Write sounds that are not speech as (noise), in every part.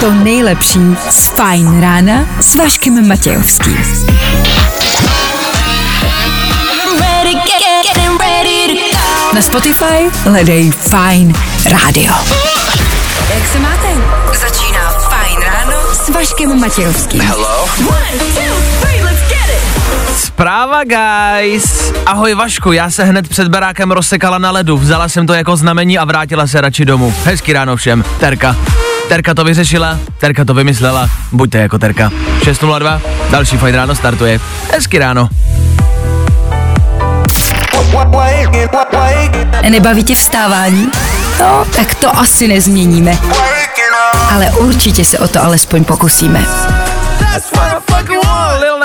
to nejlepší z Fajn rána s Vaškem Matějovským. Na Spotify hledej Fajn rádio. Jak se máte? Začíná Fajn ráno s Vaškem Matějovským. Zpráva, guys! Ahoj Vašku, já se hned před barákem rozsekala na ledu, vzala jsem to jako znamení a vrátila se radši domů. Hezký ráno všem, Terka. Terka to vyřešila, Terka to vymyslela, buďte jako Terka. 6.02, další fajn ráno startuje. Hezký ráno. Nebaví tě vstávání? No, tak to asi nezměníme. Ale určitě se o to alespoň pokusíme.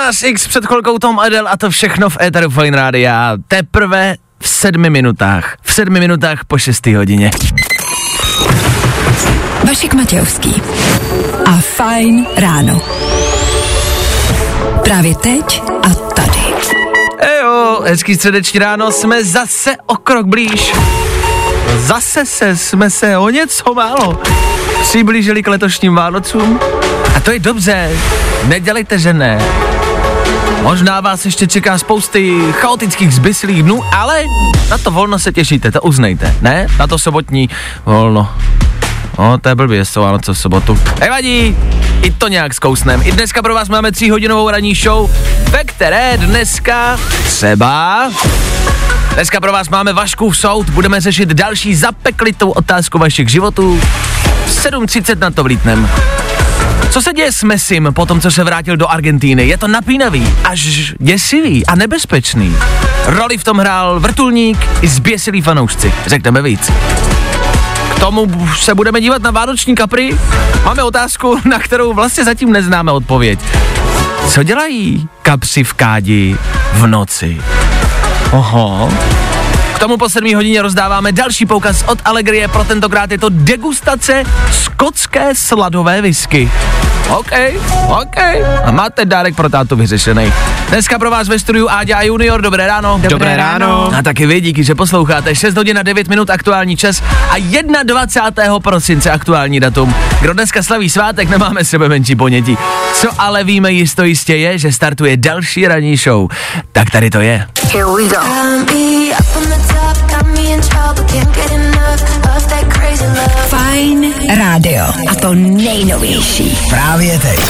Lil Nas X před chvilkou Tom Adele a to všechno v Eteru Fine Rádia. Teprve v sedmi minutách. V sedmi minutách po šestý hodině. Vašek Matějovský a Fajn ráno. Právě teď a tady. Ejo, hezký středeční ráno, jsme zase o krok blíž. Zase se jsme se o něco málo přiblížili k letošním Vánocům. A to je dobře, nedělejte, že ne. Možná vás ještě čeká spousty chaotických zbyslých dnů, ale na to volno se těšíte, to uznejte, ne? Na to sobotní volno. No, to je blbě, jsou Vánoce v sobotu. Nevadí, i to nějak zkousnem. I dneska pro vás máme tříhodinovou ranní show, ve které dneska třeba... Dneska pro vás máme Vaškův soud, budeme řešit další zapeklitou otázku vašich životů. V 7.30 na to vlítnem. Co se děje s Messim po tom, co se vrátil do Argentíny? Je to napínavý, až děsivý a nebezpečný. Roli v tom hrál vrtulník i zběsilí fanoušci. Řekneme víc. K tomu se budeme dívat na vánoční kapry. Máme otázku, (laughs) na kterou vlastně zatím neznáme odpověď. Co dělají kapři v kádi v noci? Oho. K tomu po 7 hodině rozdáváme další poukaz od Allegrie, pro tentokrát je to degustace skotské sladové whisky. OK, OK. A máte dárek pro tátu vyřešený. Dneska pro vás ve studiu Áďa a Junior, dobré ráno. Dobré ráno. A taky vy, díky, že posloucháte. 6 hodin a 9 minut aktuální čas a 21. prosince aktuální datum. Kdo dneska slaví svátek, nemáme sebe menší ponětí. Co ale víme jisto jistě je, že startuje další ranní show. Tak tady to je. Got me up Fajn rádio. A to nejnovější. Právě teď.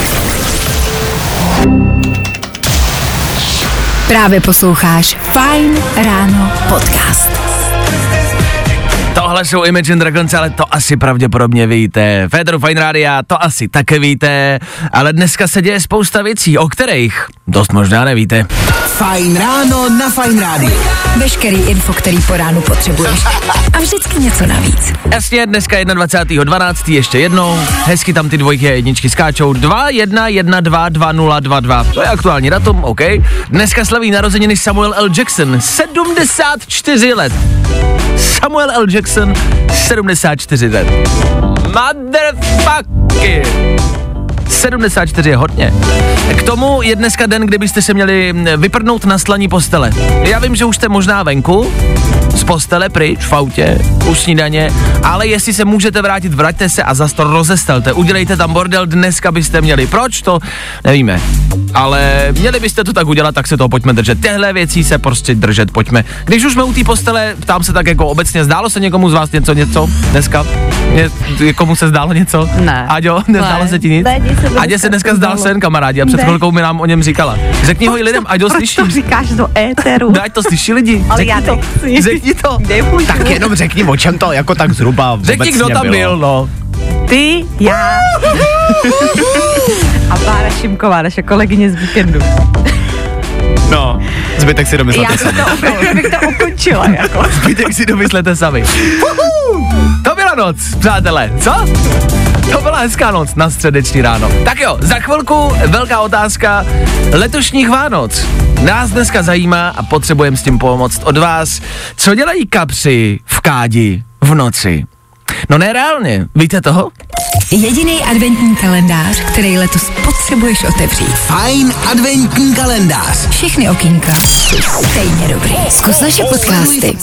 Právě posloucháš Fajn ráno podcast. Tohle jsou Imagine Dragons, ale to asi pravděpodobně víte. Federu Fine Rádia to asi také víte, ale dneska se děje spousta věcí, o kterých dost možná nevíte. Fajn ráno na Fajn rádiu. Veškerý info, který po ránu potřebuješ. A vždycky něco navíc. Jasně, dneska 21.12. ještě jednou, hezky tam ty dvojky a jedničky skáčou. 2, 1, 1, 2, 2, 0, 2, 2. To je aktuální datum, OK. Dneska slaví narozeniny Samuel L. Jackson, 74 let. Samuel L. Jackson, 74 let. Motherfucker! 74 je hodně. K tomu je dneska den, kdybyste se měli vyprdnout na slaní postele. Já vím, že už jste možná venku, z postele pryč v autě, u snídaně, ale jestli se můžete vrátit, vraťte se a zas to rozestelte. Udělejte tam bordel, dneska byste měli. Proč to? Nevíme. Ale měli byste to tak udělat, tak se toho pojďme držet. Těhle věcí se prostě držet, pojďme. Když už jsme u té postele, ptám se tak jako obecně, zdálo se někomu z vás něco, něco dneska? Ně, komu se zdálo něco? Ne. Aďo, nezdálo Ne. se ti nic? Ne, se Adě se dneska zdál sen, kamarádi, a před Ne. chvilkou mi nám o něm říkala. Řekni ho i lidem, ať ho Proč slyší. to říkáš do éteru? Ať to slyší lidi. Ale Řekni já to. nechci. Řekni to. Nemůžu. Tak jenom řekni, o čem to jako tak zhruba Řekni, kdo tam bylo. byl, no. Ty, já a Bára Šimková, naše kolegyně z víkendu. No, zbytek si Já domyslete bych sami. to, úplně, bych to ukončila, jako. (laughs) Zbytek si domyslete sami. To byla noc, přátelé, co? To byla hezká noc na středeční ráno. Tak jo, za chvilku velká otázka letošních Vánoc. Nás dneska zajímá a potřebujeme s tím pomoct od vás. Co dělají kapři v kádi v noci? No nereálně, víte toho? Jediný adventní kalendář, který letos potřebuješ otevřít. Fajn adventní kalendář. Všechny okýnka stejně dobrý. Zkus naše podcasty.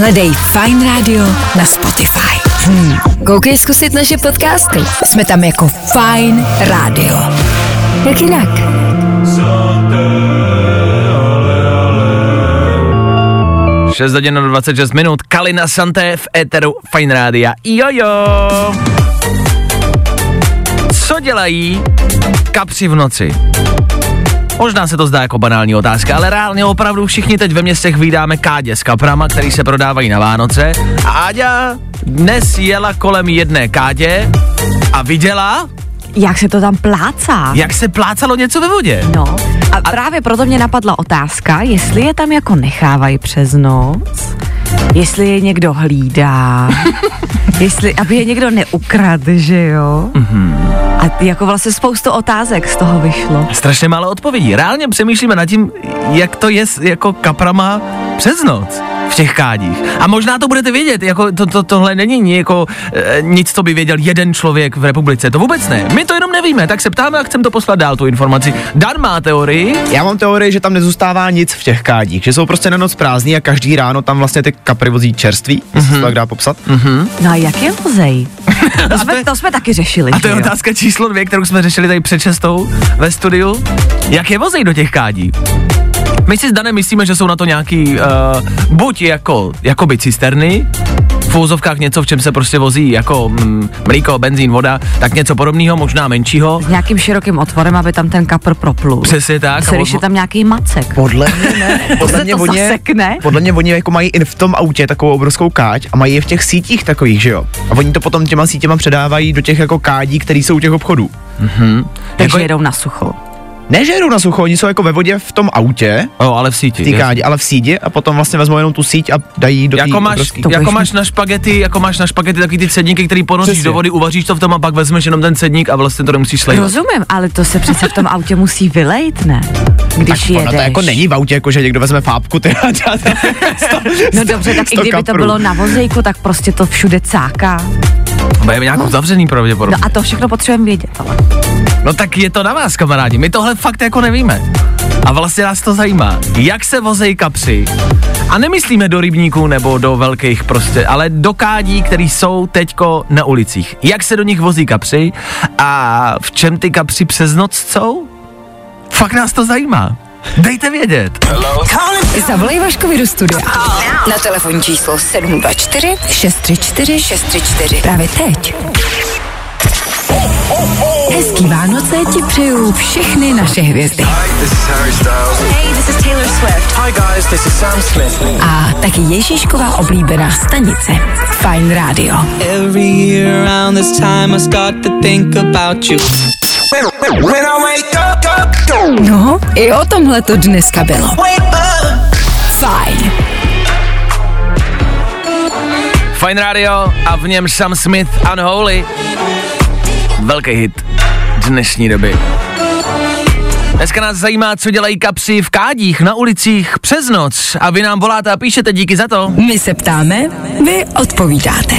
Hledej Fine Radio na Spotify. Hmm. Koukej zkusit naše podcasty. Jsme tam jako Fine Radio. Jak jinak? Šest hodin na 26 minut, Kalina Santé v éteru Fine Rádia. Jojo! Co dělají kapři v noci? Možná se to zdá jako banální otázka, ale reálně opravdu všichni teď ve městech vydáme kádě s kaprama, který se prodávají na Vánoce. A Áďa dnes jela kolem jedné kádě a viděla, Jak se to tam plácá? jak se plácalo něco ve vodě. No, a, právě proto mě napadla otázka, jestli je tam jako nechávají přes noc, jestli je někdo hlídá, (laughs) jestli, aby je někdo neukradl, že jo? Mm-hmm. A jako vlastně spoustu otázek z toho vyšlo. Strašně málo odpovědí. Reálně přemýšlíme nad tím, jak to je jako kaprama přes noc v těch kádích. A možná to budete vědět, jako to, to, tohle není jako e, nic, co by věděl jeden člověk v republice. To vůbec ne. My to jenom nevíme, tak se ptáme a chcem to poslat dál, tu informaci. Dan má teorii, Já mám teorii, že tam nezůstává nic v těch kádích, že jsou prostě na noc prázdní a každý ráno tam vlastně ty kapry vozí čerství, mm-hmm. se to tak dá popsat. Mm-hmm. No a jak je vozej? (laughs) To jsme, to jsme taky řešili, a to je jo? otázka číslo dvě, kterou jsme řešili tady před čestou ve studiu. Jak je vozej do těch kádí? My si s Danem myslíme, že jsou na to nějaký, uh, buď jako, jakoby cisterny, v úzovkách něco, v čem se prostě vozí jako mm, mlíko, benzín, voda, tak něco podobného, možná menšího. S nějakým širokým otvorem, aby tam ten kapr proplul. Přesně tak. Se, když je tam nějaký macek. Podle (laughs) mě ne. Podle se mě to oni, zasekne? podle mě oni jako mají i v tom autě takovou obrovskou káť a mají je v těch sítích takových, že jo. A oni to potom těma sítěma předávají do těch jako kádí, které jsou u těch obchodů. Takže Jako- jedou na sucho. Ne, že jedou na sucho, oni jsou jako ve vodě v tom autě, Jo, ale v síti. v té kádě, ale v síti a potom vlastně vezmou jenom tu síť a dají do Jako máš, obrovský. To jako máš na špagety, jako máš na špagety takový ty cedníky, který ponoříš Přesně. do vody, uvaříš to v tom a pak vezmeš jenom ten cedník a vlastně to nemusíš slejvat. Rozumím, ale to se přece v tom autě musí vylejt, ne? Když tak jedeš. to jako není v autě, jako že někdo vezme fápku, ty (laughs) tam sto- No dobře, tak i sto kdyby to kaprů. bylo na vozejku, tak prostě to všude cáká. Bude nějak uzavřený No pravděpodobně. a to všechno potřebujeme vědět, ale. No tak je to na vás, kamarádi. My tohle fakt jako nevíme. A vlastně nás to zajímá. Jak se vozej kapři? A nemyslíme do rybníků nebo do velkých prostě, ale do kádí, které jsou teďko na ulicích. Jak se do nich vozí kapři a v čem ty kapři přes noc jsou? Fakt nás to zajímá. Dejte vědět. Zavolej Vaškovi do studia. Na telefonní číslo 724 634 634. Právě teď. Hezký Vánoce ti přeju všechny naše hvězdy. This is Harry Styles. Hey, this is Taylor Swift. Hi guys, this is Sam Smith. A taky Ježíšková oblíbená stanice. Fine Radio. Every year around this time I start to think about you. When I wake up, up, go. No, i o tomhle to dneska bylo. Fajn. Fine Radio a v něm Sam Smith Unholy. Velký hit dnešní doby. Dneska nás zajímá, co dělají kapři v kádích, na ulicích, přes noc. A vy nám voláte a píšete, díky za to. My se ptáme, vy odpovídáte.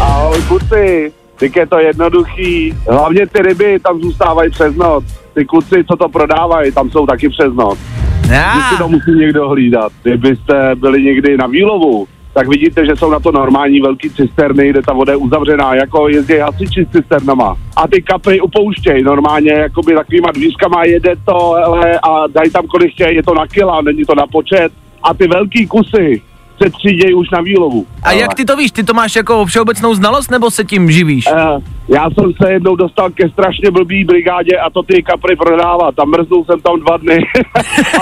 Ahoj kluci, tak je to jednoduchý. Hlavně ty ryby tam zůstávají přes noc. Ty kluci, co to prodávají, tam jsou taky přes noc. Vždycky to musí někdo hlídat. Kdybyste byli někdy na výlovu, tak vidíte, že jsou na to normální velký cisterny, kde ta voda je uzavřená, jako jezdí hasiči s cisternama. A ty kapry upouštějí normálně, jakoby takovýma dvířkama jede to, hele, a dají tam kolik chtějí, je to na kila, není to na počet. A ty velký kusy se třídějí už na výlovu. A jak ty to víš? Ty to máš jako všeobecnou znalost nebo se tím živíš? Uh, já jsem se jednou dostal ke strašně blbý brigádě a to ty kapry prodává. Tam mrznul jsem tam dva dny (laughs)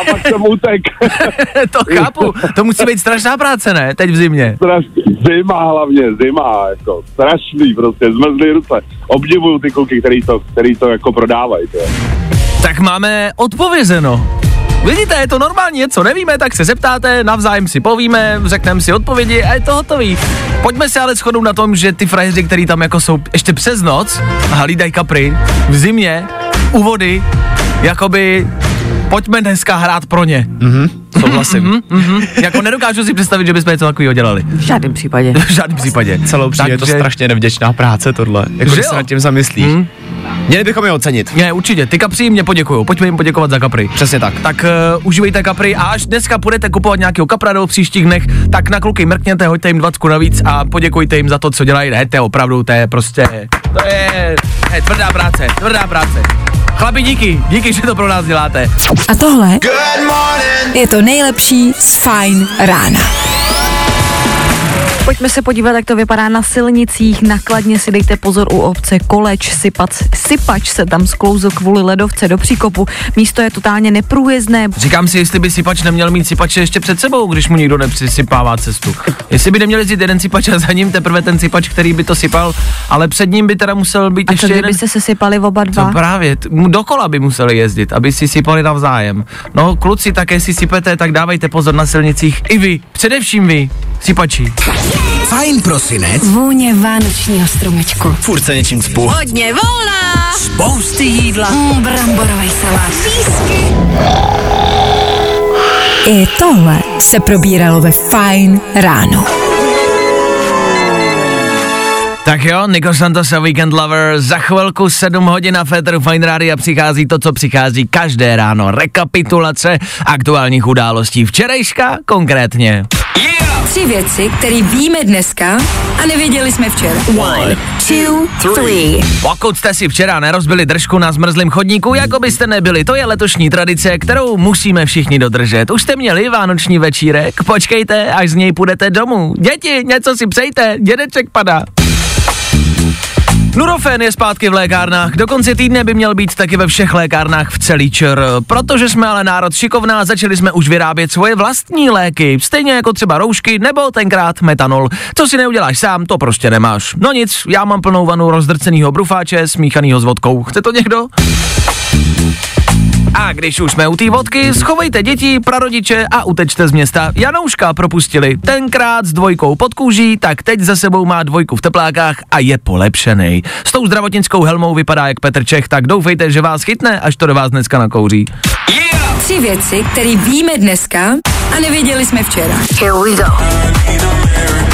a pak jsem utek. (laughs) to chápu. To musí být strašná práce, ne? Teď v zimě. Strašný. Zima hlavně, zima, jako strašný prostě, zmrzlý ruce. Obdivuju ty kluky, který to, který to jako prodávají. Tak máme odpovězeno. Vidíte, je to normální, něco nevíme, tak se zeptáte, navzájem si povíme, řekneme si odpovědi a je to hotový. Pojďme se ale shodnout na tom, že ty frajeři, který tam jako jsou ještě přes noc hlídají kapry v zimě, u vody, jakoby pojďme dneska hrát pro ně. Mhm, souhlasím. Mhm. Jako nedokážu si představit, že bychom něco takového dělali. V žádném případě. (laughs) V žádném případě. Celou přijde je to strašně nevděčná práce tohle, jako Že když se nad tím zamyslíš. Hmm. Měli bychom je ocenit. Ne, určitě, ty kapři mě poděkují, pojďme jim poděkovat za kapry. Přesně tak. Tak uh, užívejte kapry a až dneska půjdete kupovat nějakého kapra do příštích dnech, tak na kluky mrkněte, hoďte jim 20 navíc a poděkujte jim za to, co dělají. Ne, to je opravdu, to je prostě, to je, je tvrdá práce, tvrdá práce. Chlapi, díky, díky, že to pro nás děláte. A tohle je to nejlepší z Fine rána. Pojďme se podívat, jak to vypadá na silnicích. Nakladně si dejte pozor u obce Koleč. Sypač, sypač se tam sklouzl kvůli ledovce do příkopu. Místo je totálně neprůjezdné. Říkám si, jestli by sypač neměl mít sypače ještě před sebou, když mu nikdo nepřisypává cestu. Jestli by neměl jezdit jeden sypač a za ním teprve ten sypač, který by to sypal, ale před ním by teda musel být A ještě co kdyby jeden. se sesypali oba To dva? právě, t- mu dokola by museli jezdit, aby si sypali navzájem. No kluci, také si sypete, tak dávejte pozor na silnicích. I vy, především vy, sypači. Fajn prosinec. Vůně vánočního stromečku. Furt se něčím cpu. Hodně volná. Spousty jídla. Mm, bramborový salát. I tohle se probíralo ve Fine ráno. Tak jo, Niko Santos a Weekend Lover, za chvilku 7 hodin na Féteru Fine Radio přichází to, co přichází každé ráno. Rekapitulace aktuálních událostí včerejška konkrétně. Tři věci, které víme dneska a nevěděli jsme včera. One, two, three. Pokud jste si včera nerozbili držku na zmrzlém chodníku, jako byste nebyli, to je letošní tradice, kterou musíme všichni dodržet. Už jste měli vánoční večírek, počkejte, až z něj půjdete domů. Děti, něco si přejte, dědeček padá. Nurofen je zpátky v lékárnách, do konce týdne by měl být taky ve všech lékárnách v celý čr. Protože jsme ale národ šikovná, začali jsme už vyrábět svoje vlastní léky, stejně jako třeba roušky nebo tenkrát metanol. Co si neuděláš sám, to prostě nemáš. No nic, já mám plnou vanu rozdrcenýho brufáče smíchanýho s vodkou. Chce to někdo? A když už jsme u té vodky, schovejte děti, prarodiče a utečte z města. Janouška propustili. Tenkrát s dvojkou pod kůží, tak teď za sebou má dvojku v teplákách a je polepšený. S tou zdravotnickou helmou vypadá jak Petr Čech, tak doufejte, že vás chytne, až to do vás dneska nakouří. Tři věci, které víme dneska a nevěděli jsme včera. Here we go.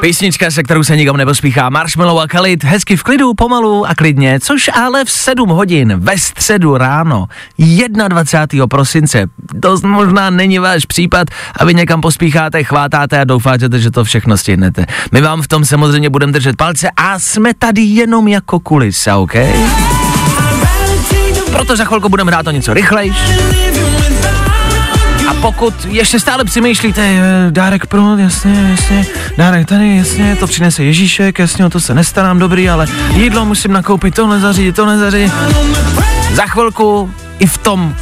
Písnička, se kterou se nikam nepospíchá, Marshmallow a Khalid, hezky v klidu, pomalu a klidně, což ale v 7 hodin ve středu ráno, 21. prosince, to možná není váš případ a vy někam pospícháte, chvátáte a doufáte, že to všechno stihnete. My vám v tom samozřejmě budeme držet palce a jsme tady jenom jako kulisa, OK? Proto za chvilku budeme hrát o něco rychlejš. Pokud ještě stále přemýšlíte, eh, dárek pro, jasně, jasně, dárek tady, jasně, to přinese Ježíšek, jasně, o to se nestarám, dobrý, ale jídlo musím nakoupit, tohle zařídit, tohle zařídit. Za chvilku i v tom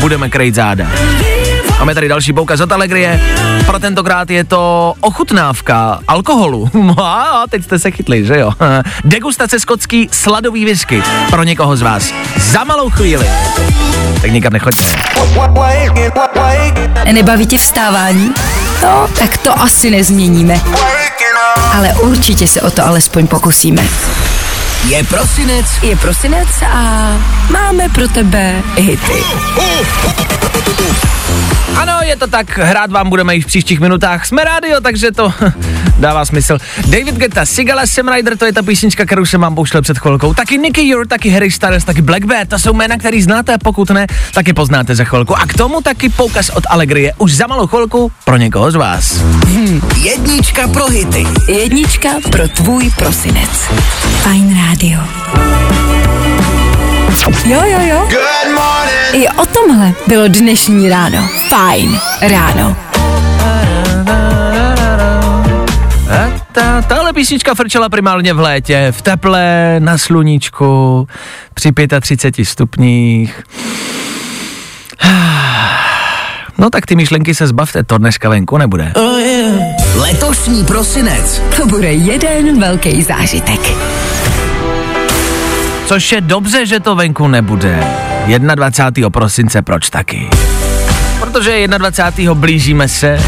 budeme krejt záda. Máme tady další poukaz od Alegrie. Pro tentokrát je to ochutnávka alkoholu. (laughs) A teď jste se chytli, že jo? (laughs) Degustace skotský sladový whisky. Pro někoho z vás. Za malou chvíli. Tak nikam nechoďte. Nebaví tě vstávání? No, tak to asi nezměníme. Ale určitě se o to alespoň pokusíme. Je prosinec. Je prosinec a máme pro tebe hity. Ano, je to tak, hrát vám budeme i v příštích minutách. Jsme rádio, takže to (laughs) dává smysl. David Guetta, Sigala, Sam Ryder, to je ta písnička, kterou jsem vám pouštěl před chvilkou. Taky Nicky Ure, taky Harry Styles, taky Black Bear, to jsou jména, který znáte a pokud ne, taky poznáte za chvilku. A k tomu taky poukaz od Allegrie, už za malou chvilku pro někoho z vás. Jednička pro hity. Jednička pro tvůj prosinec. Fajn rádio. Jo, jo, jo. Good morning. I o tomhle bylo dnešní ráno. Fajn ráno. A ta, tahle písnička frčela primárně v létě, v teple, na sluníčku, při 35 stupních. (sighs) No tak ty myšlenky se zbavte, to dneska venku nebude. Letošní prosinec. To bude jeden velký zážitek. Což je dobře, že to venku nebude. 21. prosince, proč taky? Protože 21. blížíme se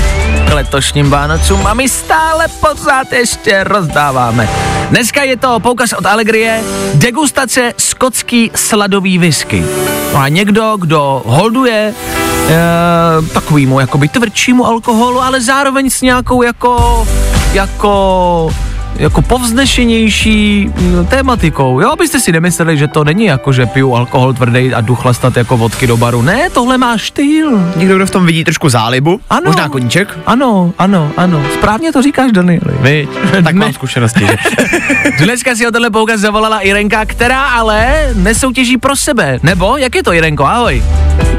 k letošním Vánocům a my stále pořád ještě rozdáváme. Dneska je to poukaz od Allegrie, degustace skotský sladový whisky. No a někdo, kdo holduje e, takovýmu jakoby tvrdšímu alkoholu, ale zároveň s nějakou jako, jako jako povznešenější mm, tématikou. Jo, abyste si nemysleli, že to není jako, že piju alkohol tvrdý a jdu chlastat jako vodky do baru. Ne, tohle má štýl. Někdo, kdo v tom vidí trošku zálibu, Ano. možná koníček, Ano, ano, ano. Správně to říkáš, Danieli. Viď? tak mám zkušenosti. (laughs) Dneska si o tenhle poukaz zavolala Irenka, která ale nesoutěží pro sebe. Nebo, jak je to, Irenko? Ahoj.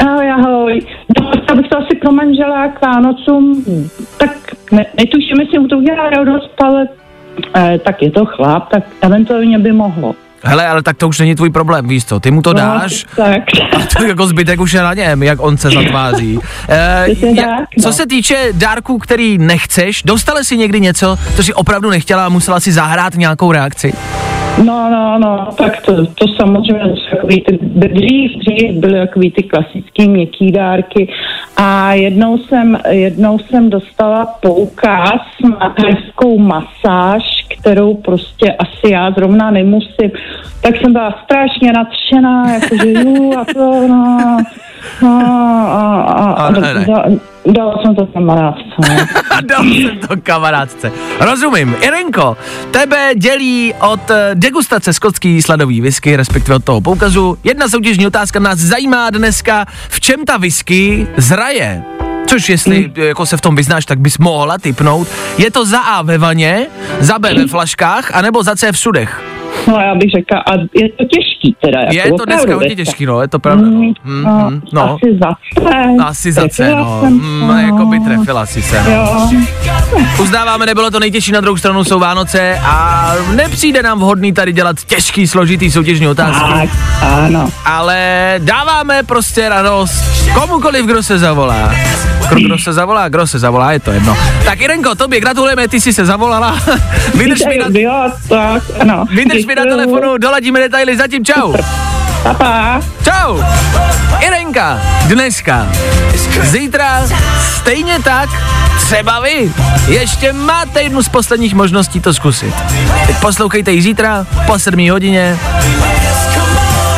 Ahoj, ahoj. No, já bych to asi pro manžela k Vánocům, tak ne, netuším, jestli mu to udělá radost, ale eh, tak je to chlap, tak eventuálně by mohlo. Hele, ale tak to už není tvůj problém, víš co, ty mu to dáš No, tak. a to jako zbytek už je na něm, jak on se zatváří. E, Přesně tak, co no. se týče dárků, který nechceš, dostala si někdy něco, co si opravdu nechtěla a musela si zahrát nějakou reakci? No, no, no, tak to, to samozřejmě takový ty, dřív, dřív byly takový ty klasický měkký dárky a jednou jsem, jednou jsem dostala poukaz na hezkou masáž, kterou prostě asi já zrovna nemusím, tak jsem byla strašně nadšená, jakože ju, a to, no, no, a, a, a, ne, ne. da- dala jsem to kamarádce. A dal jsem to kamarádce. (laughs) Rozumím. Irenko, tebe dělí od eh, degustace skotský sladový whisky, respektive od toho poukazu. Jedna soutěžní otázka nás zajímá dneska, v čem ta whisky zraje. Což jestli Hmm. jako se v tom vyznáš, tak bys mohla typnout. Je to za A ve vaně, za B ve flaškách, anebo za C v sudech. No já bych řekla, a je to těžký teda. Je jako to dneska opravdu, hodně dneska. těžký, no, je to pravda. No. Mm, Mm, no, mm, no. Asi za C. Asi za C, Trefila no. Mm, se, jako by no. trefila si se, no. Jo. Uznáváme, nebylo to nejtěžší, na druhou stranu jsou Vánoce a nepřijde nám vhodný tady dělat těžký, složitý soutěžní otázky. Tak, ano. Ale dáváme prostě radost komukoliv, kdo se zavolá. Kdo, kdo se zavolá, kdo se zavolá, je to jedno. Tak Irenko, tobě gratulujeme, ty jsi se zavolala. (laughs) Vydrž mi na, Jo, tak, ano. vydrž mi na telefonu, doladíme detaily, zatím čau. Pa, pa. Čau! Irenka, dneska, zítra, stejně tak, třeba vy. Ještě máte jednu z posledních možností to zkusit. Teď poslouchejte ji zítra, po 7 hodině.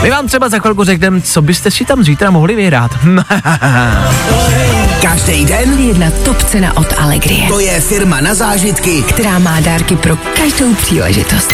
My vám třeba za chvilku řekneme, co byste si tam zítra mohli vyhrát. (laughs) Každý den Jedna top cena od Allegrie, to je firma na zážitky. která má dárky pro každou příležitost.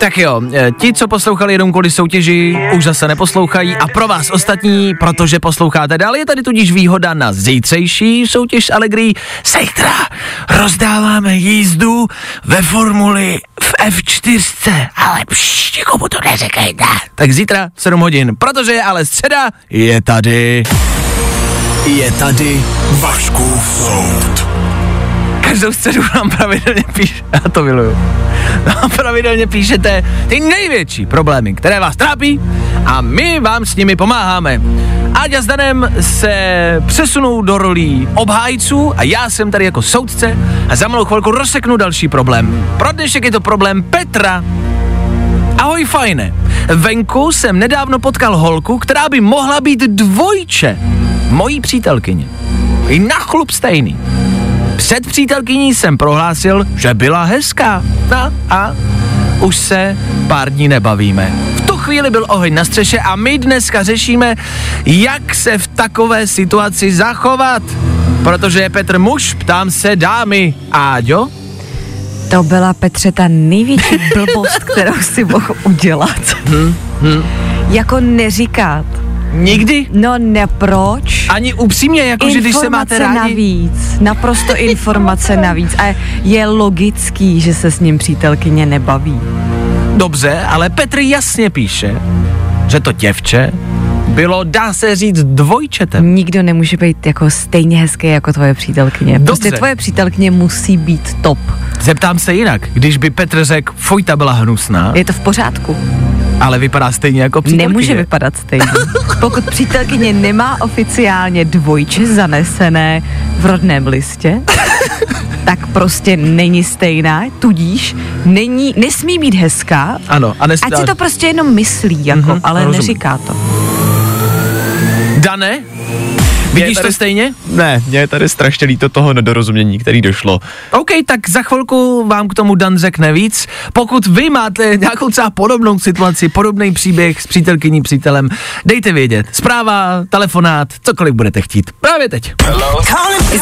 Tak jo, eh, ti, co poslouchali jenom kvůli soutěži, už zase neposlouchají a pro vás ostatní, protože posloucháte dál, je tady tudíž výhoda na zítřejší soutěž Allegri. Zítra rozdáváme jízdu ve formuli v F4, ale pšš, nikomu to neřekejte. Tak zítra v 7 hodin, protože je ale středa, je tady. Je tady Vaškův soud. Každou středu nám pravidelně píše, (laughs) já to miluju, nám (laughs) pravidelně píšete ty největší problémy, které vás trápí a my vám s nimi pomáháme. Áďa s Danem se přesunou do rolí obhájců a já jsem tady jako soudce a za malou chvilku rozseknu další problém. Pro dnešek je to problém Petra. Ahoj fajne, venku jsem nedávno potkal holku, která by mohla být dvojče mojí přítelkyně. I na chlup stejný. Před přítelkyní jsem prohlásil, že byla hezká. No a už se pár dní nebavíme. V tu chvíli byl oheň na střeše a my dneska řešíme, jak se v takové situaci zachovat. Protože je Petr muž, ptám se dámy. Áďo? To byla Petře ta největší (laughs) blbost, kterou si mohl udělat. Jako neříkat. Nikdy? No neproč. Ani upřímně, jako že když se máte Informace rádi. navíc, naprosto informace navíc. A je logický, že se s ním přítelkyně nebaví. Dobře, ale Petr jasně píše, že to děvče bylo, dá se říct, dvojčetem. Nikdo nemůže být jako stejně hezký jako tvoje přítelkyně. Prostě Dobře. tvoje přítelkyně musí být top. Zeptám se jinak, když by Petr řekl, fuj, ta byla hnusná, Je to v pořádku. Ale vypadá stejně jako přítelkyně. Nemůže vypadat stejně. (laughs) Pokud přítelkyně nemá oficiálně dvojče zanesené v rodném listě, (laughs) tak prostě není stejná, tudíž není, nesmí být hezká, Ano, a nes- ať si to prostě jenom myslí, jako, Mhm, mm-hmm, ale rozumím. neříká to. Dane, vidíš tady- to stejně? Ne, mě je tady strašně líto toho nedorozumění, který došlo. OK, tak za chvilku vám k tomu Dan řekne víc. Pokud vy máte nějakou třeba podobnou situaci, podobný příběh s přítelkyní, přítelem, dejte vědět. Zpráva, telefonát, cokoliv budete chtít. Právě teď.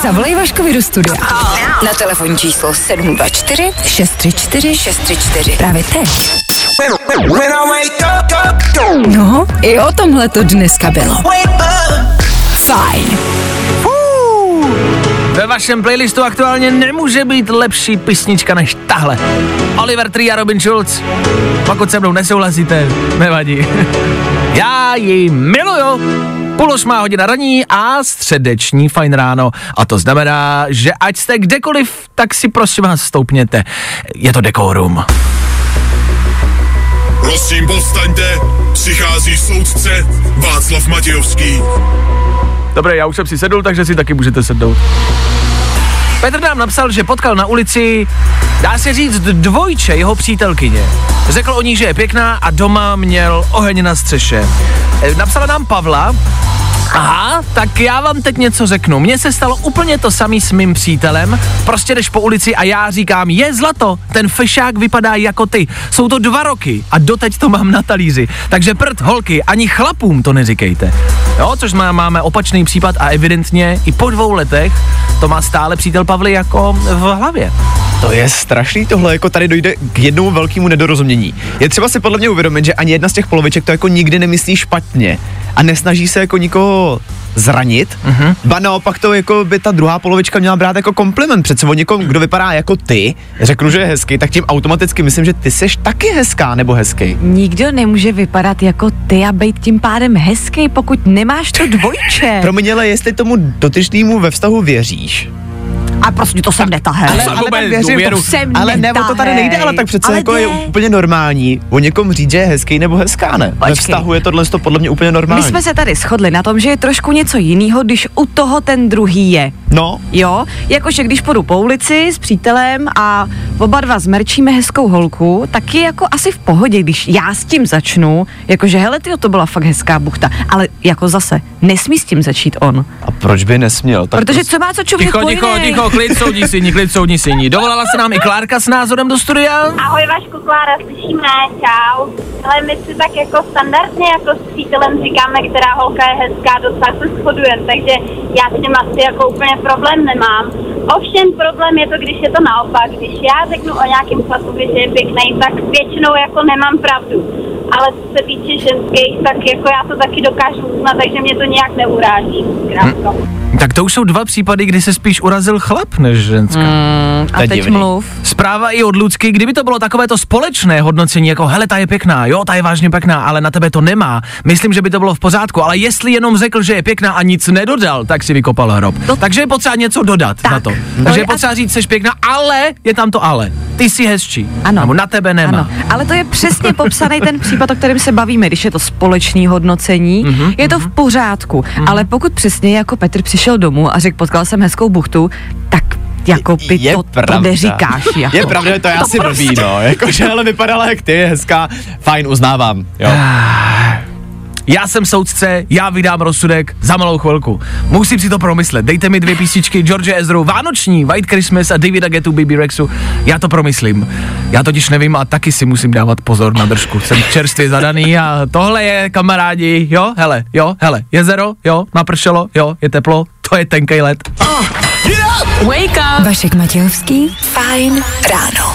Zavolej Vaškovi do studia. Na telefonní číslo 724 634 634. Právě teď. No, i o tomhle to dneska bylo. Fajn. Ve vašem playlistu aktuálně nemůže být lepší písnička než tahle. Oliver Tree a Robin Schulz. Pokud se mnou nesouhlasíte, nevadí. (laughs) Já ji miluju. Půl osmá hodina raní a středeční fajn ráno. A to znamená, že ať jste kdekoliv, tak si prosím vás stoupněte. Je to dekorum. Prosím, povstaňte, přichází soudce Václav Matějovský. Dobré, já už jsem si sedl, takže si taky můžete sednout. Petr nám napsal, že potkal na ulici, dá se říct, dvojče jeho přítelkyně. Řekl o ní, že je pěkná a doma měl oheň na střeše. E, Napsala nám Pavla, Aha, tak já vám teď něco řeknu. Mně se stalo úplně to samý s mým přítelem. Prostě jdeš po ulici a já říkám, je zlato, ten fešák vypadá jako ty. Jsou to dva roky a doteď to mám na talíři. Takže prd, holky, ani chlapům to neříkejte. Jo, což má, máme opačný případ a evidentně i po dvou letech to má stále přítel Pavly jako v hlavě. To je strašný tohle, jako tady dojde k jednomu velkému nedorozumění. Je třeba si podle mě uvědomit, že ani jedna z těch poloviček to jako nikdy nemyslí špatně a nesnaží se jako nikoho zranit, mm-hmm. ba naopak to jako by ta druhá polovička měla brát jako kompliment. Přece o někom, kdo vypadá jako ty, řeknu, že je hezký, tak tím automaticky myslím, že ty seš taky hezká nebo hezký. Nikdo nemůže vypadat jako ty a být tím pádem hezký, pokud nemáš to dvojče. (laughs) Promiň, ale jestli tomu dotyčnému ve vztahu věříš, A prostě to jsem netahel. Ale- ale, tak věřím, důvěru. to Sem ale ne, o to tady nejde, ale tak přece Ale jako je úplně normální o někom říct, že je hezký nebo hezká, ne? Ve Počkej. vztahu je tohle to podle mě úplně My normální. jsme se tady shodli na tom, že je trošku něco jiného, když u toho ten druhý je. No, Jo, jakože když půjdu po ulici s přítelem a oba dva zmerčíme hezkou holku, tak je jako asi v pohodě, když já s tím začnu, jakože hele tyjo, to byla fakt hezká buchta, ale jako zase, nesmí s tím začít on. a proč by nesměl? Tak Protože co má co člověk Ticho, ticho, ticho, klid soudní síni, klid soudní síni. Dovolala se nám i Klárka s názorem do studia. Ahoj Vašku, Klára, slyšíme, čau. Ale my si tak jako standardně jako s přítelem říkáme, která holka je hezká, docela se shodujeme, takže já s tím asi jako úplně problém nemám. Ovšem problém je to, když je to naopak. Když já řeknu o nějakém chlapovi, že je pěkný, tak většinou jako nemám pravdu. Ale co se týče ženských, tak jako já to taky dokážu uznat, takže mě to nějak neuráží. Krátko. Tak to už jsou dva případy, kdy se spíš urazil chlap než ženská. Mm, a teď divný. mluv. Zpráva i od Lucky, kdyby to bylo takové to společné hodnocení, jako hele, ta je pěkná, jo, ta je vážně pěkná, ale na tebe to nemá. Myslím, že by to bylo v pořádku, ale jestli jenom řekl, že je pěkná a nic nedodal, tak si vykopal hrob. To- Takže je potřeba něco dodat Tak. na to. Takže je je potřeba říct, jsi pěkná, ale je tam to ale. Ty jsi hezčí. Ano. Nebo na tebe nemá. Ano, ale to je přesně popsaný ten případ, o kterém se bavíme, když je to společný hodnocení, Mhm, mm-hmm, je to v pořádku. Mm-hmm. Ale pokud přesně jako Petr přišel domů a řekl, potkal jsem hezkou buchtu, tak jako by je to, to pravda. neříkáš. Jako. Je pravda, že to je (laughs) To asi prostě- blbý, no. Jakože ale vypadala jak ty, je hezká. Fajn, uznávám. Jo. (sighs) Já jsem soudce, já vydám rozsudek za malou chvilku. Musím si to promyslet. Dejte mi dvě písničky George Ezra, Vánoční, White Christmas a Davida Getu, Baby Rexu. Já to promyslím. Já totiž nevím a taky si musím dávat pozor na držku. Jsem čerstvě zadaný a tohle je kamarádi, jo, hele, jo, hele, jezero, jo, napršelo, jo, je teplo, to je tenkej let. Wake up. Vašek Matějovský. Fajn ráno.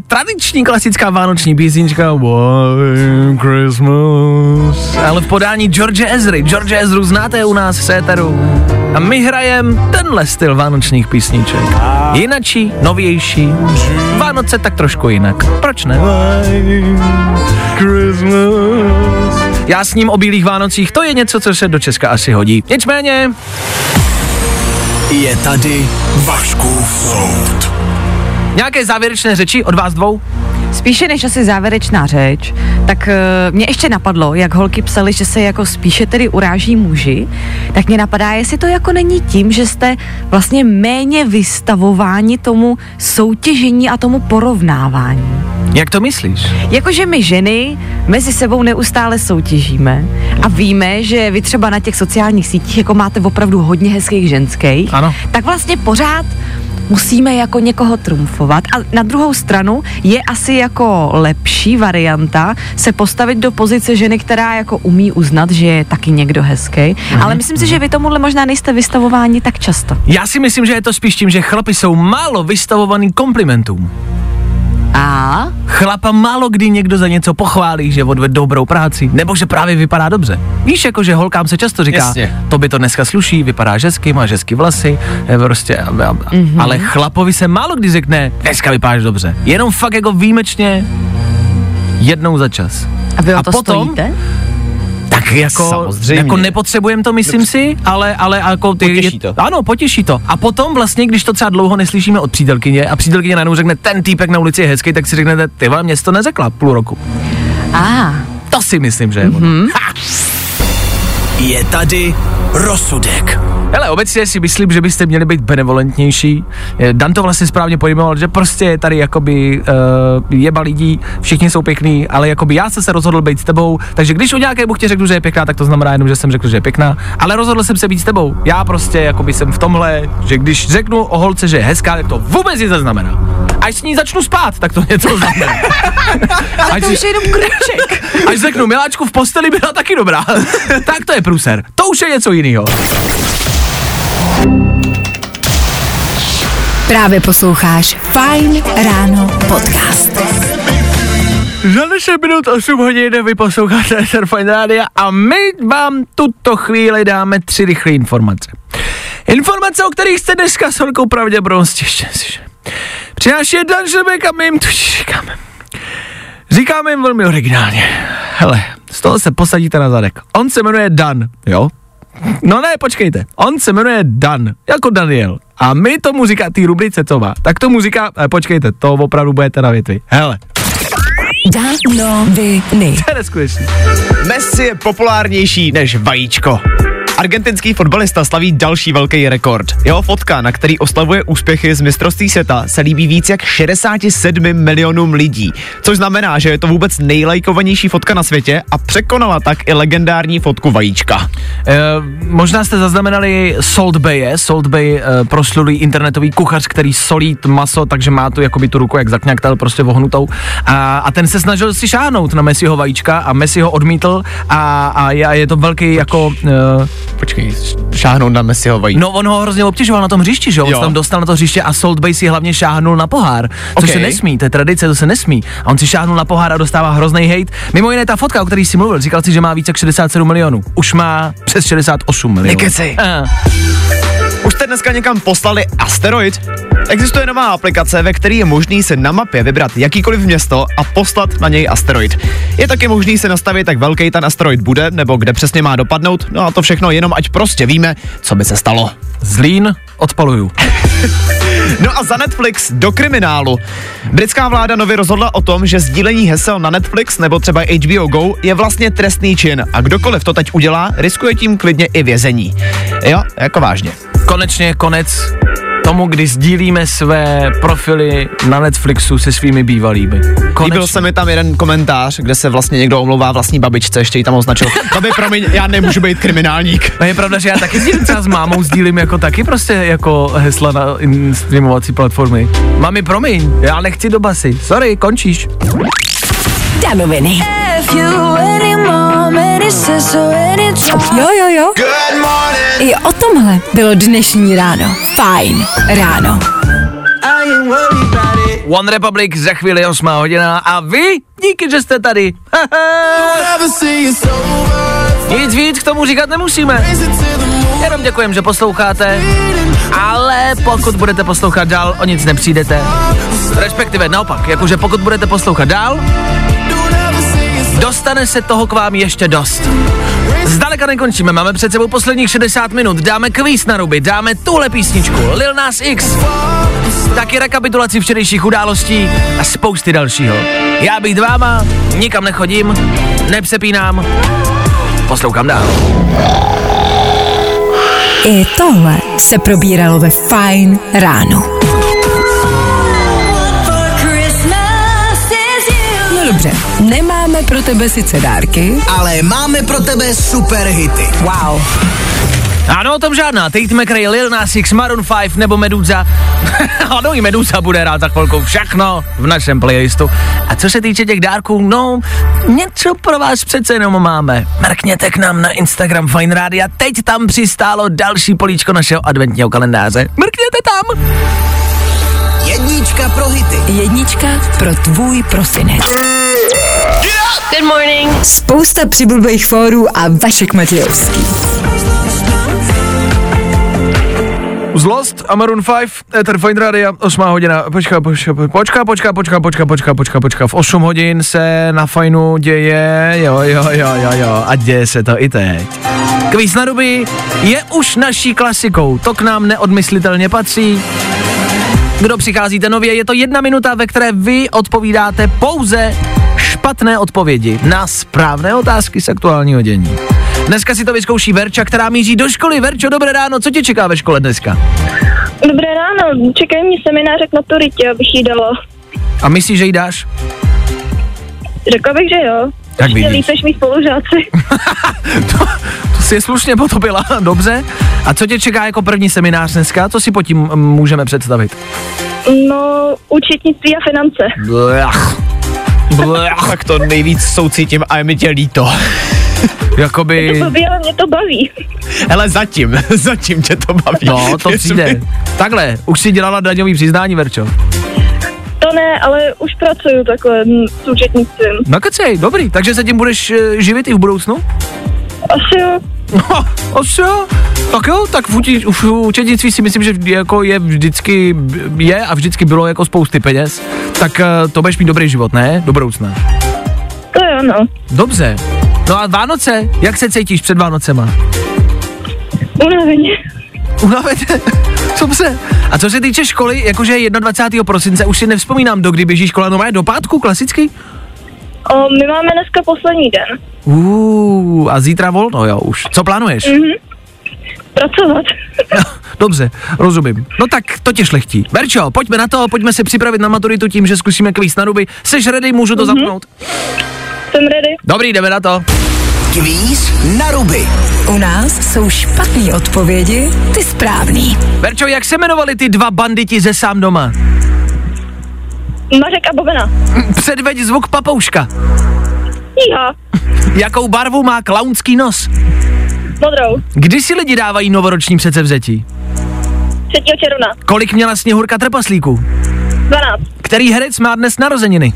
tradiční klasická vánoční písnička White Christmas. Ale v podání George Ezry. George Ezru znáte u nás v Séteru. A my hrajem tenhle styl vánočních písniček. Jinačí, novější. Vánoce tak trošku jinak. Proč ne? Já s ním o bílých Vánocích, to je něco, co se do Česka asi hodí. Nicméně, Je tady Vaškův soud. Nějaké závěrečné řeči od vás dvou? Spíše než asi závěrečná řeč, tak uh, mě ještě napadlo, jak holky psali, že se jako spíše tedy uráží muži, tak mě napadá, jestli to jako není tím, že jste vlastně méně vystavováni tomu soutěžení a tomu porovnávání. Jak to myslíš? Jakože my ženy mezi sebou neustále soutěžíme a víme, že vy třeba na těch sociálních sítích jako máte opravdu hodně hezkých ženských, Ano. tak vlastně pořád musíme jako někoho trumfovat a na druhou stranu je asi jako lepší varianta se postavit do pozice ženy, která jako umí uznat, že je taky někdo hezký, Mhm. ale myslím si, že vy tomuhle možná nejste vystavováni tak často. Já si myslím, že je to spíš tím, že chlapi jsou málo vystavovaný komplimentům. A? Chlapa málo kdy někdo za něco pochválí, že odved dobrou práci, nebo že právě vypadá dobře. Víš, jako že holkám se často říká, Jasně. to by to dneska sluší, vypadá hezky, má hezky vlasy, je prostě, a, a, Mhm. ale chlapovi se málo kdy řekne, dneska vypadáš dobře. Jenom fakt jako výjimečně jednou za čas. A vy o A to potom- stojíte? Jako, Samozřejmě. jako nepotřebujeme to, myslím si, ale, ale jako ty... Potěší to. Ano, potěší to. A potom vlastně, když to třeba dlouho neslyšíme od přítelkyně a přítelkyně najednou řekne, ten týpek na ulici je hezký, tak si řeknete, ty vole, mě jsi to neřekla půl roku. A, To si myslím, že je ono. Mhm. Ha! Je tady rozsudek. Hele, obecně si myslím, že byste měli být benevolentnější. Eh, Dan to vlastně správně pojmenoval, že prostě je tady jakoby uh, jeba lidí, všichni jsou pěkný, ale jakoby já jsem se rozhodl být s tebou, takže když o nějaké buchtě řeknu, že je pěkná, tak to znamená jenom, že jsem řekl, že je pěkná, ale rozhodl jsem se být s tebou. Já prostě jakoby jsem v tomhle, že když řeknu o holce, že je hezká, tak to vůbec nic neznamená. Až s ní začnu spát, tak to něco znamená. (laughs) tak to už je jenom krůček. (laughs) Až řeknu, miláčku v posteli byla taky dobrá, (laughs) tak to je průser. To už je něco jiného. Právě posloucháš Fine Ráno podcast. Za 10 minut 8 hodin vy posloucháte Surfine Rádia a my vám tuto chvíli dáme tři rychlé informace. Informace, o kterých jste dneska s velkou pravděpodobností ještě neslyšeli. Přináší je Dan Žebek a my jim to říkáme. Říkáme jim velmi originálně. Hele, z toho se posadíte na zadek. On se jmenuje Dan, jo? No ne, počkejte. On se jmenuje Dan, jako Daniel. A my tomu říká, té rubrice, co má, tak tomu říká, eh, počkejte, to opravdu budete na větvi. Hele, Danoviny. to je neskutečný. Messi je populárnější než vajíčko. Argentinský fotbalista slaví další velký rekord. Jeho fotka, na který oslavuje úspěchy z mistrovství světa, se líbí víc jak 67 milionům lidí, což znamená, že je to vůbec nejlajkovanější fotka na světě a překonala tak i legendární fotku vajíčka. E, možná jste zaznamenali Salt Bay, Salt Bay e, proslulý internetový kuchař, který solí maso, takže má tu jakoby tu ruku jak zakňaktel, prostě vohnutou. A, a ten se snažil si šáhnout na Messiho vajíčka a Messi ho odmítl a, a je, je to velký jako... E, Počkej, šáhnout na Messiho vajíčka. No on ho hrozně obtěžoval na tom hřišti, že jo? On tam dostal na to hřiště a Salt Bay si hlavně šáhnul na pohár, což Ok. se nesmí, to je tradice, to se nesmí. A on si šáhnul na pohár a dostává hrozný hate. Mimo jiné ta fotka, o který jsi mluvil, říkal si, že má více jak 67 milionů. Už má přes 68 milionů. Nekecej. A. Už jste dneska někam poslali asteroid? Existuje nová aplikace, ve které je možný se na mapě vybrat jakýkoliv město a poslat na něj asteroid. Je taky možný se nastavit, jak velký ten asteroid bude, nebo kde přesně má dopadnout, no a to všechno jenom ať prostě víme, co by se stalo. Zlín odpaluju. (laughs) No a za Netflix do kriminálu. Britská vláda nově rozhodla o tom, že sdílení hesel na Netflix nebo třeba HBO Go je vlastně trestný čin a kdokoliv to teď udělá, riskuje tím klidně i vězení. Jo, jako vážně. Konečně konec tomu, kdy sdílíme své profily na Netflixu se svými bývalými. Konečně. Líbil se mi tam jeden komentář, kde se vlastně někdo omlouvá vlastní babičce, ještě ji tam označil. Babi, promiň, já nemůžu být kriminálník. No je pravda, že já taky sdílím třeba s mámou, sdílím jako taky prostě jako hesla na streamovací platformy. Mami, promiň, já nechci do basy. Sorry, končíš. Danoviny. Jo, jo, jo. I o tomhle bylo dnešní ráno. Fajn ráno. One Republic za chvíli 8 hodina a vy, díky, že jste tady. (laughs) Nic víc k tomu říkat nemusíme. Jenom děkujem, že posloucháte, ale pokud budete poslouchat dál, o nic nepřijdete. Respektive naopak, jakože pokud budete poslouchat dál, dostane se toho k vám ještě dost. Zdaleka nekončíme, máme před sebou posledních 60 minut, dáme kvíz na ruby, dáme tuhle písničku, Lil Nas X, taky rekapitulaci včerejších událostí a spousty dalšího. Já bych váma, nikam nechodím, nepřepínám, poslouchám dál. I tohle se probíralo ve Fine ráno. Dobře, nemáme pro tebe sice dárky, Ale máme pro tebe super hity. Wow. Ano, o tom žádná. Tate McRae, Lil Nas X, Maroon 5 nebo Meduza. (laughs) ano, i Meduza bude rád za chvilku. Všechno v našem playlistu. A co se týče těch dárků, no, něco pro vás přece jenom máme. Mrkněte k nám na Instagram Fine Radio. Teď tam přistálo další políčko našeho adventního kalendáře. Mrkněte tam! Jednička pro hity. Jednička pro tvůj prosinec. Good morning. Spousta přibulbých fórů a Vašek Matějovský. Zlost a Maroon 5, Ether Fine Radio, 8 hodina, počká, počká, počká, počká, počká, počká, počká, počká, počká, v 8 hodin se na Fajnu děje, jo, jo, jo, jo, jo, a děje se to i teď. Kvíz na ruby je už naší klasikou, to k nám neodmyslitelně patří. Kdo přicházíte nově, je to jedna minuta, ve které vy odpovídáte pouze špatné odpovědi na správné otázky z aktuálního dění. Dneska si to vyzkouší Verča, která míří do školy. Verčo, dobré ráno, co tě čeká ve škole dneska? Dobré ráno, čekají mě semináře k maturitě, abych jí dala. A myslíš, že jí dáš? Řekla bych, že jo. Tak Ještě vidíš. líp než mý spolužáci. (laughs) To si je slušně potopila, (laughs) dobře. A co tě čeká jako první seminář dneska? Co si pod tím mm, můžeme představit? No, účetnictví a finance. Blech. Blech. (laughs) Tak to nejvíc soucítím a je mi tě líto. Jakoby... To blbý, ale mě to baví. Hele, zatím, zatím tě to baví. No, to přijde. mi. Takhle, už si dělala daňový přiznání, Verčo. To ne, ale už pracuju takhle s účetnictvím. No kecej, dobrý, takže se tím budeš eh, živit i v budoucnu? Asi jo. No, asi jo. Tak jo, tak v, uči, v učednictví si myslím, že jako je vždycky, je a vždycky bylo jako spousty peněz, tak eh, to budeš mít dobrý život, ne? Do budoucna. To jo, no. Dobře. No a Vánoce, jak se cítíš před Vánocema? Unaveně. Unaveně? (laughs) Dobře. A co se týče školy, jakože 21. prosince, už si nevzpomínám, do kdy běží škola, no má do pátku, klasicky? O, my máme dneska poslední den. Uh, a zítra volno, jo, už. Co plánuješ? Mhm. Pracovat. (laughs) Dobře, rozumím. No tak to tě šlechtí. Verčo, pojďme na to, pojďme se připravit na maturitu tím, že zkusíme kvíz na ruby. Seš ready, můžu to Mhm. zapnout? Jsem ready. Dobrý, jdeme na to. Kvíz na ruby. U nás jsou špatné odpovědi, ty správný. Verčo, jak se jmenovali ty dva banditi ze sám doma? Mařek a Bobena. Předveď zvuk papouška. Jíha. Jakou barvu má klaunský nos? Modrou. Kdy si lidi dávají novoroční předsevzetí? 3. června. Kolik měla sněhurka trpaslíků? 12. Který herec má dnes narozeniny?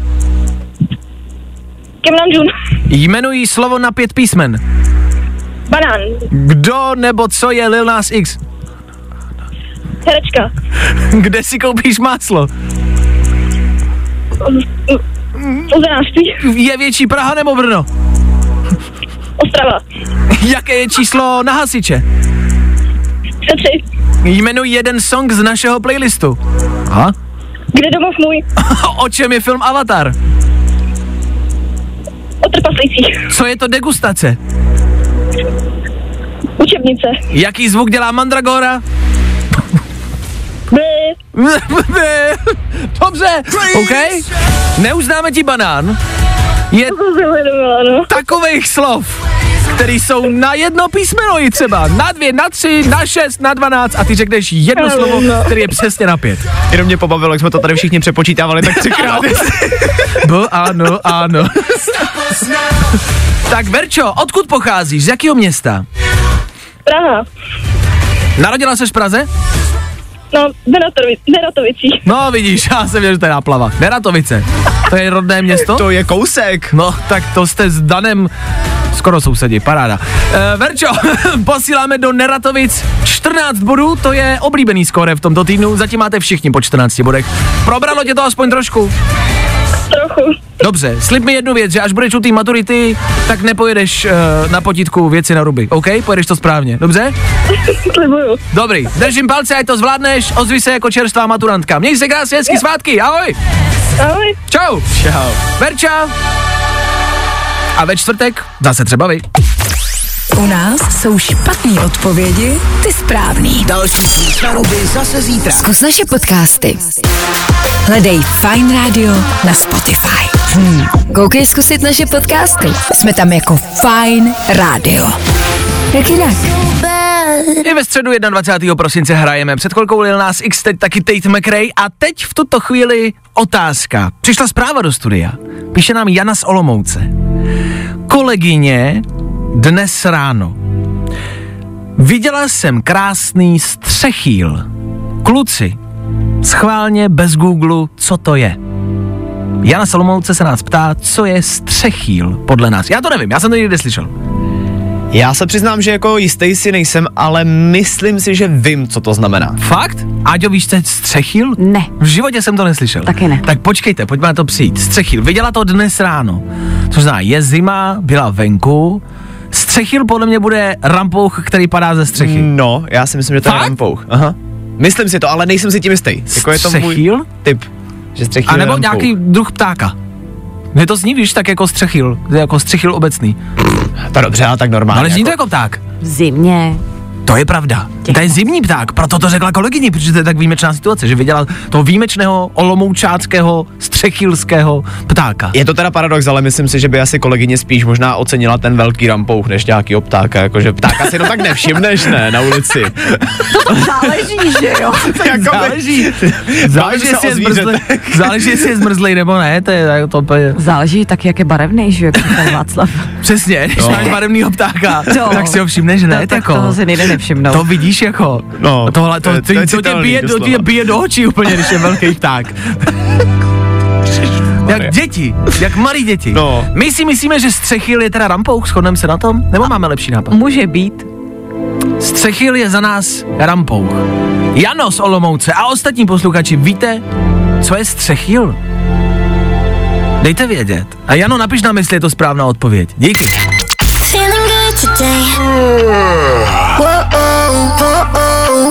Kim Namjoon. Jmenují slovo na pět písmen. Banán. Kdo nebo co je Lil Nas X? Herečka. Kde si koupíš máslo? Uzenářství. Je větší Praha nebo Brno? Ostrava. Jaké je číslo na hasiče? 103. Jmenuji jeden song z našeho playlistu. Aha. Kde domov můj? (laughs) o čem je film Avatar? O trpaslících. Co je to degustace? Učebnice. Jaký zvuk dělá Mandragora? Dobře, OK. Neuznáme ti banán. Je no. takových slov, který jsou na jedno písmeno i třeba, na dvě, na tři, na šest, na dvanáct a ty řekneš jedno slovo, no. který je přesně na pět. Jenom mě pobavilo, jak jsme to tady všichni přepočítávali tak třikrát. (laughs) B, ano, ano. (laughs) (laughs) tak Verčo, odkud pocházíš? Z jakého města? Praha. Narodila se v Praze? No, Neratovi-. No vidíš, já jsem věděl, že to je náplava. Neratovice. To je rodné město? To je kousek. No, tak to jste s Danem skoro sousedi, paráda. E, Verčo, (laughs) posíláme do Neratovic 14 bodů, to je oblíbený skóre v tomto týdnu, zatím máte všichni po 14 bodech. Probralo tě to aspoň trošku? Trochu. Dobře, slib mi jednu věc, že až budeš u té maturity, tak nepojedeš uh, na potítku věci na ruby, OK? Pojedeš to správně, dobře? (laughs) Slibuju. Dobrý, držím palce, ať to zvládneš, ozvi se jako čerstvá maturantka. Měj se krásně, hezký svátky, ahoj! Ahoj. Čau! Čau. Verča! A ve čtvrtek zase třeba vy. U nás jsou špatné odpovědi, ty správný. Další ruby zase zítra. Zkus naše podcasty. Hledej Fine Radio na Spotify. Hmm. Koukej zkusit naše podcasty. Jsme tam jako Fine Radio. Jak jinak? I ve středu 21. prosince hrajeme. Před chvilkou Lil Nas X, teď taky Tate McRae a teď v tuto chvíli otázka. Přišla zpráva do studia. Píše nám Jana z Olomouce. Kolegyně dnes ráno. Viděla jsem krásný střechýl. Kluci, schválně bez Google, co to je. Jana Solomouce se nás ptá, co je střechýl podle nás. Já to nevím, já jsem to nikdy slyšel. Já se přiznám, že jako jistý si nejsem, ale myslím si, že vím, co to znamená. Fakt? Áďo, víš, co je střechýl? Ne. V životě jsem to neslyšel. Taky ne. Tak počkejte, pojďme na to přijít. Střechýl, viděla to dnes ráno. Což znamená, je zima, byla venku. Střechýl podle mě bude rampouch, který padá ze střechy. No, já si myslím, že to je Fakt? rampouch. Aha. Myslím si to, ale nejsem si tím jistý. Jako je to můj typ, že střechýl A je nebo nějaký druh ptáka. Mně to zní, víš, tak jako střechýl, jako střechýl obecný. To dobře, ale tak normálně. Ale zní to jako pták. V zimě. To je pravda. To je zimní pták, proto to řekla kolegyni, protože to je tak výjimečná situace, že viděla toho výjimečného olomoučáckého střechýlského ptáka. Je to teda paradox, ale myslím si, že by asi kolegyně spíš možná ocenila ten velký rampouch, než nějaký ptáka, jakože ptáka si no tak nevšimneš, ne, na ulici. Záleží, že jo? (laughs) Jakoby- Záleží, záleží, se jestli je zmrzlý, zvířetech. (laughs) záleží, jestli je zmrzlý nebo ne, to je to úplně... Záleží tak, jak je barevný, že jo, Václav. Přesně, když No. máš barevnýho ptáka, No. tak si ho všimneš hned, To- tak jako. toho si nejde nevšimnout. To vidíš jako. No, tohle, to, to je- to, to je to, tě bije, to doslova. tě bije do očí úplně, když je velký pták. Jak děti, jak malí děti. No. My si myslíme, že střechyl je teda rampouch, shodneme se na tom? Nebo máme lepší nápad? Může být. Střechyl je za nás rampouch. Jano z Olomouce a ostatní posluchači, víte, co je střechyl? Dejte vědět. A Jano, napiš nám, jestli je to správná odpověď. Díky.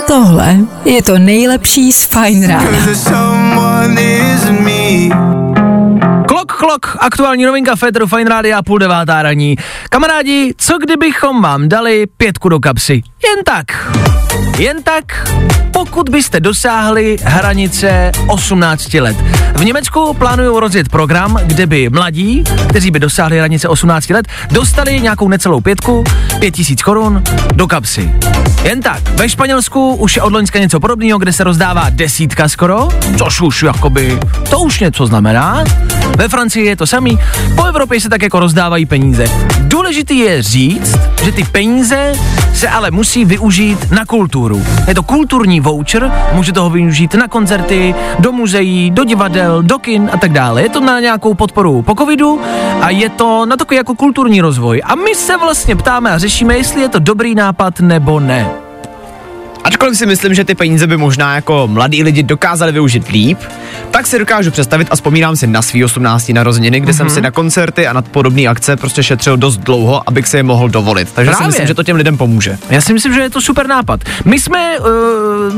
Tohle je to nejlepší z Fine Rána. Klok, klok, aktuální novinka Féteru Fine Rádia, půl devátá raní. Kamarádi, co kdybychom vám dali pětku do kapsy? Jen tak. Jen tak, pokud byste dosáhli hranice 18 let. V Německu plánují rozjet program, kde by mladí, kteří by dosáhli hranice 18 let, dostali nějakou necelou pětku, 5000 korun do kapsy. Jen tak, ve Španělsku už je od loňska něco podobného, kde se rozdává desítka skoro, což už jakoby, to už něco znamená. Ve Francii je to samý, po Evropě se tak jako rozdávají peníze. Důležitý je říct, že ty peníze se ale musí využít na kulturu. Je to kulturní voucher, můžete ho využít na koncerty, do muzeí, do divadel, do kin a tak dále. Je to na nějakou podporu po covidu a je to na takový jako kulturní rozvoj. A my se vlastně ptáme a řešíme, jestli je to dobrý nápad nebo ne. Ačkoliv si myslím, že ty peníze by možná jako mladí lidi dokázali využít líp, tak si dokážu představit a vzpomínám si na svý 18. narozeniny, kde mm-hmm. jsem si na koncerty a na podobné akce prostě šetřil dost dlouho, abych si je mohl dovolit. Takže Právě. si myslím, že to těm lidem pomůže. Já si myslím, že je to super nápad. My jsme uh,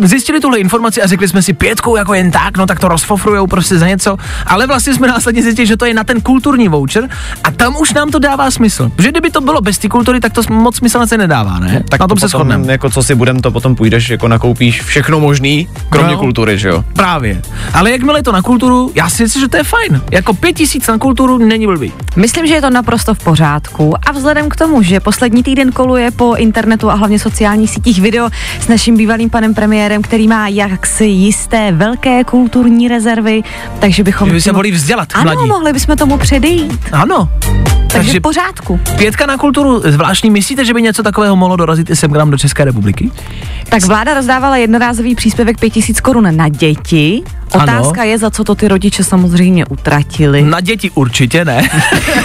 zjistili tuhle informaci a řekli jsme si pětkou jako jen tak, no tak to rozfofrujou prostě za něco, ale vlastně jsme následně zjistili, že to je na ten kulturní voucher a tam už nám to dává smysl. Že kdyby to bylo bez té kultury, tak to moc smysl na se nedává, ne? Tak na tom to se shodneme. Jako co si budem, to potom půjdeš, jako nakoupíš všechno možný, kromě No. kultury, že jo? Právě. Ale jakmile je to na kulturu, já si myslím, že to je fajn. Jako pět tisíc na kulturu není blbý. Myslím, že je to naprosto v pořádku a vzhledem k tomu, že poslední týden koluje po internetu a hlavně sociálních sítích video s naším bývalým panem premiérem, který má jaksi jisté velké kulturní rezervy, takže bychom... Že by se mohli vzdělat Ano, mladí. mohli bychom tomu předejít. Ano. Takže, Takže v pořádku. pětka na kulturu zvláštní. Myslíte, že by něco takového mohlo dorazit i sem k nám do České republiky? Tak vláda rozdávala jednorázový příspěvek 5000 korun na děti Otázka je, za co to ty rodiče samozřejmě utratili. Na děti určitě ne.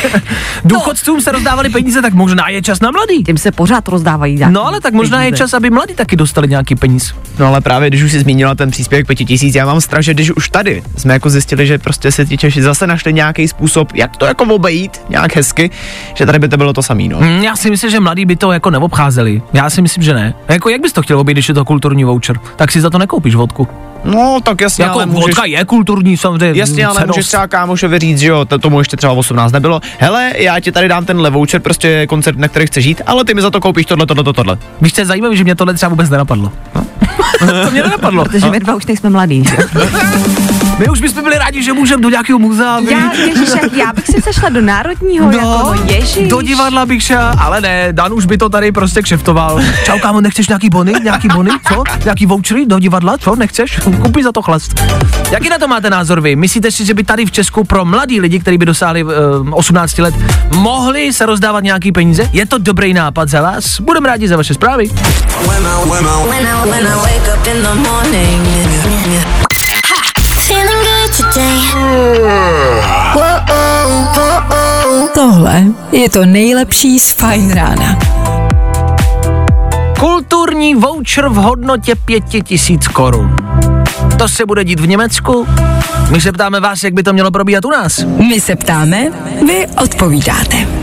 (laughs) Důchodcům se rozdávali peníze, tak možná je čas na mladý. Tím se pořád rozdávají No ale tak možná je peníze. čas, aby mladí taky dostali nějaký peníz. No ale právě když už si zmínila ten příspěvek 5000, já mám strach, že když už tady jsme jako zjistili, že prostě si ti Češi zase našli nějaký způsob, jak to jako obejít, nějak hezky, že tady by to bylo to samý, no. Mm, Já si myslím, že mladí by to jako neobcházeli. Já si myslím, že ne. Jako jak bys to chtěl obejít, když je to kulturní voucher? Tak si za to nekoupíš vodku. No, tak jasně, Jako ale můžeš... vodka je kulturní samozřejmě. Jasně, ale cenost. můžeš třeba kámošovi říct, že jo, to- tomu ještě třeba 18 nebylo. Hele, já ti tady dám ten voucher, prostě koncert, na který chceš žít, ale ty mi za to koupíš tohle, tohle, tohle, tohle. Víš, co je zajímavé, že mě tohle třeba vůbec nenapadlo. (laughs) to mě nenapadlo. Protože my dva už nejsme mladí? (laughs) My už bychom byli rádi, že můžeme do nějakého muzea. Já, ježiš, já bych si sešla do národního, no, jako, no ježiš. do divadla bych šel, ale ne, Dan už by to tady prostě kšeftoval. Čau kámo, nechceš nějaký bony, nějaký bony, co? Nějaký vouchery do divadla, co, nechceš? Kupi za to chlast. Jaký na to máte názor vy? Myslíte si, že by tady v Česku pro mladí lidi, kteří by dosáhli uh, 18 let, mohli se rozdávat nějaký peníze? Je to dobrý nápad za vás? Budeme rádi za vaše zprávy. When I, when I wake up Tohle je to nejlepší z Fajn rána. Kulturní voucher v hodnotě 5000 korun. To se bude dít v Německu? My se ptáme vás, jak by to mělo probíhat u nás. My se ptáme, vy odpovídáte.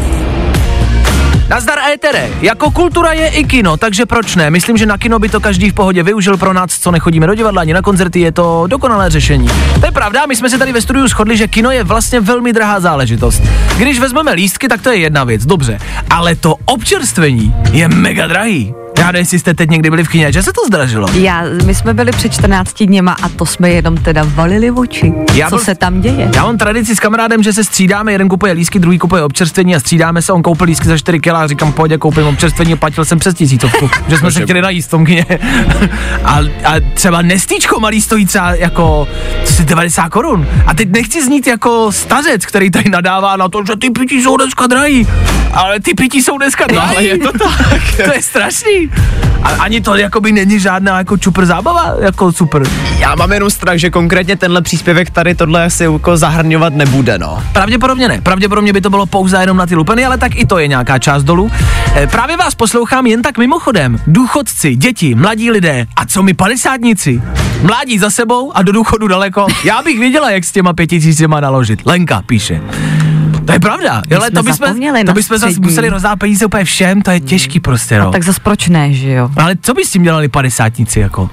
Nazdar étere, jako kultura je i kino, takže proč ne? Myslím, že na kino by to každý v pohodě využil pro nás, co nechodíme do divadla ani na koncerty, je to dokonalé řešení. To je pravda, my jsme se tady ve studiu shodli, že kino je vlastně velmi drahá záležitost. Když vezmeme lístky, tak to je jedna věc, dobře, ale to občerstvení je mega drahý. Já nevím, jestli jste teď někdy byli v kině, že se to zdražilo. Já, my jsme byli před 14 dněma a to jsme jenom teda valili oči. Já Co byl- se tam děje? Já mám tradici s kamarádem, že se střídáme, jeden kupuje lísky, druhý kupuje občerstvení a střídáme se, on koupil lísky za 4 kg a říkám, pojď, koupím občerstvení, platil jsem přes tisícovku, (laughs) že jsme se chtěli najíst v tom kině. (laughs) a, a, třeba nestýčko malý stojí třeba jako asi 90 korun. A teď nechci znít jako stařec, který tady nadává na to, že ty pití jsou dneska drahý. Ale ty pití jsou dneska drahý. No, ale je to tak. to je (laughs) strašný. A ani to jakoby není žádná jako čupr zábava, jako super. Já mám jenom strach, že konkrétně tenhle příspěvek tady tohle asi jako zahrňovat nebude, no. Pravděpodobně ne. Pravděpodobně by to bylo pouze jenom na ty lupeny, ale tak i to je nějaká část dolů. E, právě vás poslouchám jen tak mimochodem. Důchodci, děti, mladí lidé a co my padesátníci? Mládí za sebou a do důchodu daleko. Já bych věděla, jak s těma pěti naložit. Lenka píše. To je pravda, My ale to bychom, to bychom zase museli rozdát peníze úplně všem, to je těžký prostě, no. Tak zas proč ne, že jo? Ale co by s tím dělali padesátníci jako?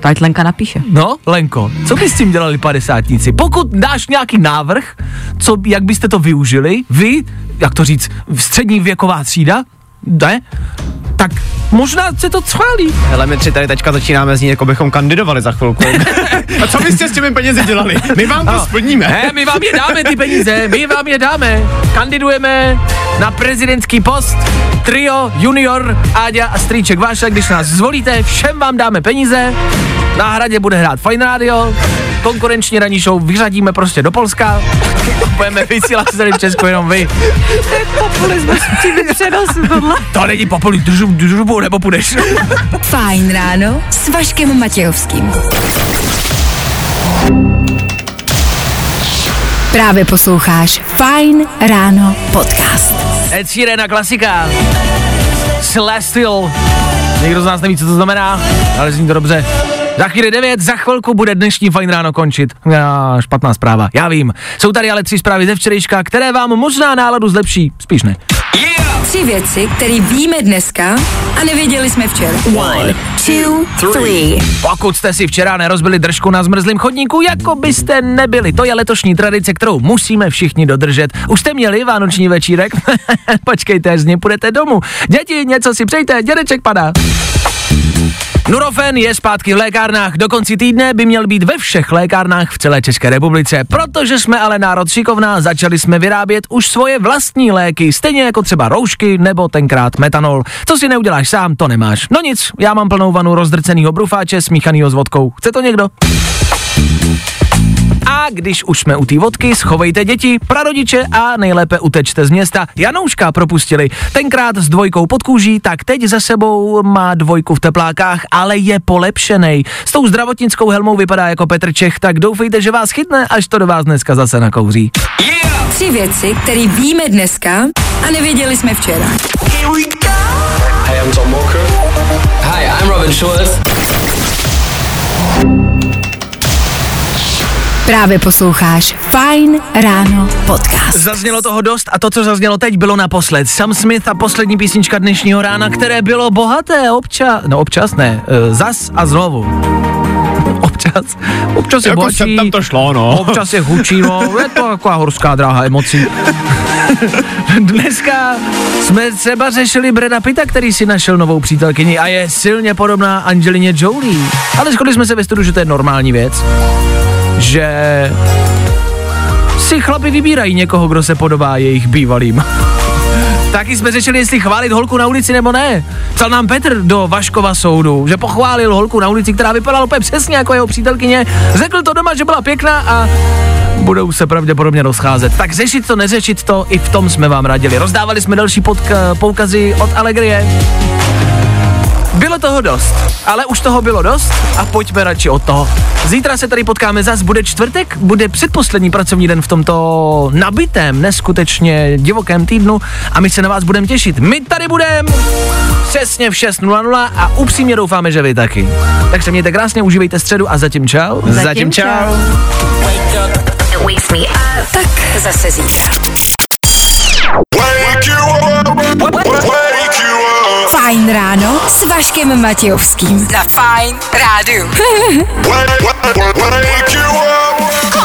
To ať Lenka napíše. No, Lenko, co by s tím dělali padesátníci? Pokud dáš nějaký návrh, co, jak byste to využili, vy, jak to říct, střední věková třída, ne? Tak možná se to schválí. Hele, my tři tady teďka začínáme znít, jako bychom kandidovali za chvilku. (laughs) A co byste s těmi penězi dělali? My vám to Ano. splníme. Ne, my vám je dáme ty peníze, my vám je dáme. Kandidujeme na prezidentský post. Trio, Junior, Áďa a Strýček Váša, když nás zvolíte, všem vám dáme peníze. Na hradě bude hrát Fine Radio, konkurenční ranní show vyřadíme prostě do Polska. (laughs) Budeme vysílat celý v Česku jenom vy. Populismus v přímém přenosu tohle. To není populi, držu, držu, nebo půjdeš. (laughs) Fajn ráno s Vaškem Matějovským. Právě posloucháš Fajn ráno podcast. Ed Sheeran klasika. Celestial. Někdo z nás neví, co to znamená, ale zní to dobře. Za chvíli 9, za chvilku bude dnešní fajn ráno končit. Já, špatná zpráva, já vím. Jsou tady ale tři zprávy ze včerejška, které vám možná náladu zlepší, spíš ne. Tři věci, které víme dneska a nevěděli jsme včera. One, two, three. Pokud jste si včera nerozbili držku na zmrzlém chodníku, jako byste nebyli. To je letošní tradice, kterou musíme všichni dodržet. Už jste měli vánoční večírek? (laughs) Počkejte, až z něj půjdete domů. Děti, něco si přejte, dědeček padá. Nurofen je zpátky v lékárnách. Do konci týdne by měl být ve všech lékárnách v celé České republice. Protože jsme ale národ šikovná, začali jsme vyrábět už svoje vlastní léky, stejně jako třeba roušky nebo tenkrát metanol. Co si neuděláš sám, to nemáš. No nic, já mám plnou vanu rozdrcenýho brufáče smíchanýho s vodkou. Chce to někdo? A když už jsme u té vodky, schovejte děti, prarodiče a nejlépe utečte z města. Janouška propustili. Tenkrát s dvojkou pod kůží, tak teď za sebou má dvojku v teplákách, ale je polepšenej. S tou zdravotnickou helmou vypadá jako Petr Čech, tak doufejte, že vás chytne, až to do vás dneska zase nakouří. Tři věci, které víme dneska a nevěděli jsme včera. Hey, I'm Tom Walker. Hi, I'm Robin Schulz. Právě posloucháš Fine Ráno podcast. Zaznělo toho dost a to, co zaznělo teď, bylo naposled. Sam Smith a poslední písnička dnešního rána, které bylo bohaté občas, no občas ne, e, zas a znovu. Občas, občas je Jako bohatší, sem tam to šlo, no. občas je chudší, no, (laughs) je to taková horská dráha emocí. (laughs) Dneska jsme třeba řešili Breda Pitta, který si našel novou přítelkyni a je silně podobná Angelině Jolie. Ale shodli jsme se ve studiu, že to je normální věc. Že si chlapi vybírají někoho, kdo se podobá jejich bývalým. Taky jsme řešili, jestli chválit holku na ulici nebo ne. Psal nám Petr do Vaškova soudu, že pochválil holku na ulici, která vypadala úplně přesně jako jeho přítelkyně. Řekl to doma, že byla pěkná a budou se pravděpodobně rozcházet. Tak řešit to, neřešit to, i v tom jsme vám radili. Rozdávali jsme další podka- poukazy od Allegrie. Bylo toho dost, ale už toho bylo dost a pojďme radši od toho. Zítra se tady potkáme zas, bude čtvrtek, bude předposlední pracovní den v tomto nabitém, neskutečně divokém týdnu a my se na vás budeme těšit. My tady budeme přesně v 6.00 a upřímně doufáme, že vy taky. Takže mějte krásně, užívejte středu a zatím čau. Zatím čau. Wake me up. Tak zase zítra. Fajn ráno s Vaškem Matějovským. Na Fajn rádu. Wake, wake, wake you up.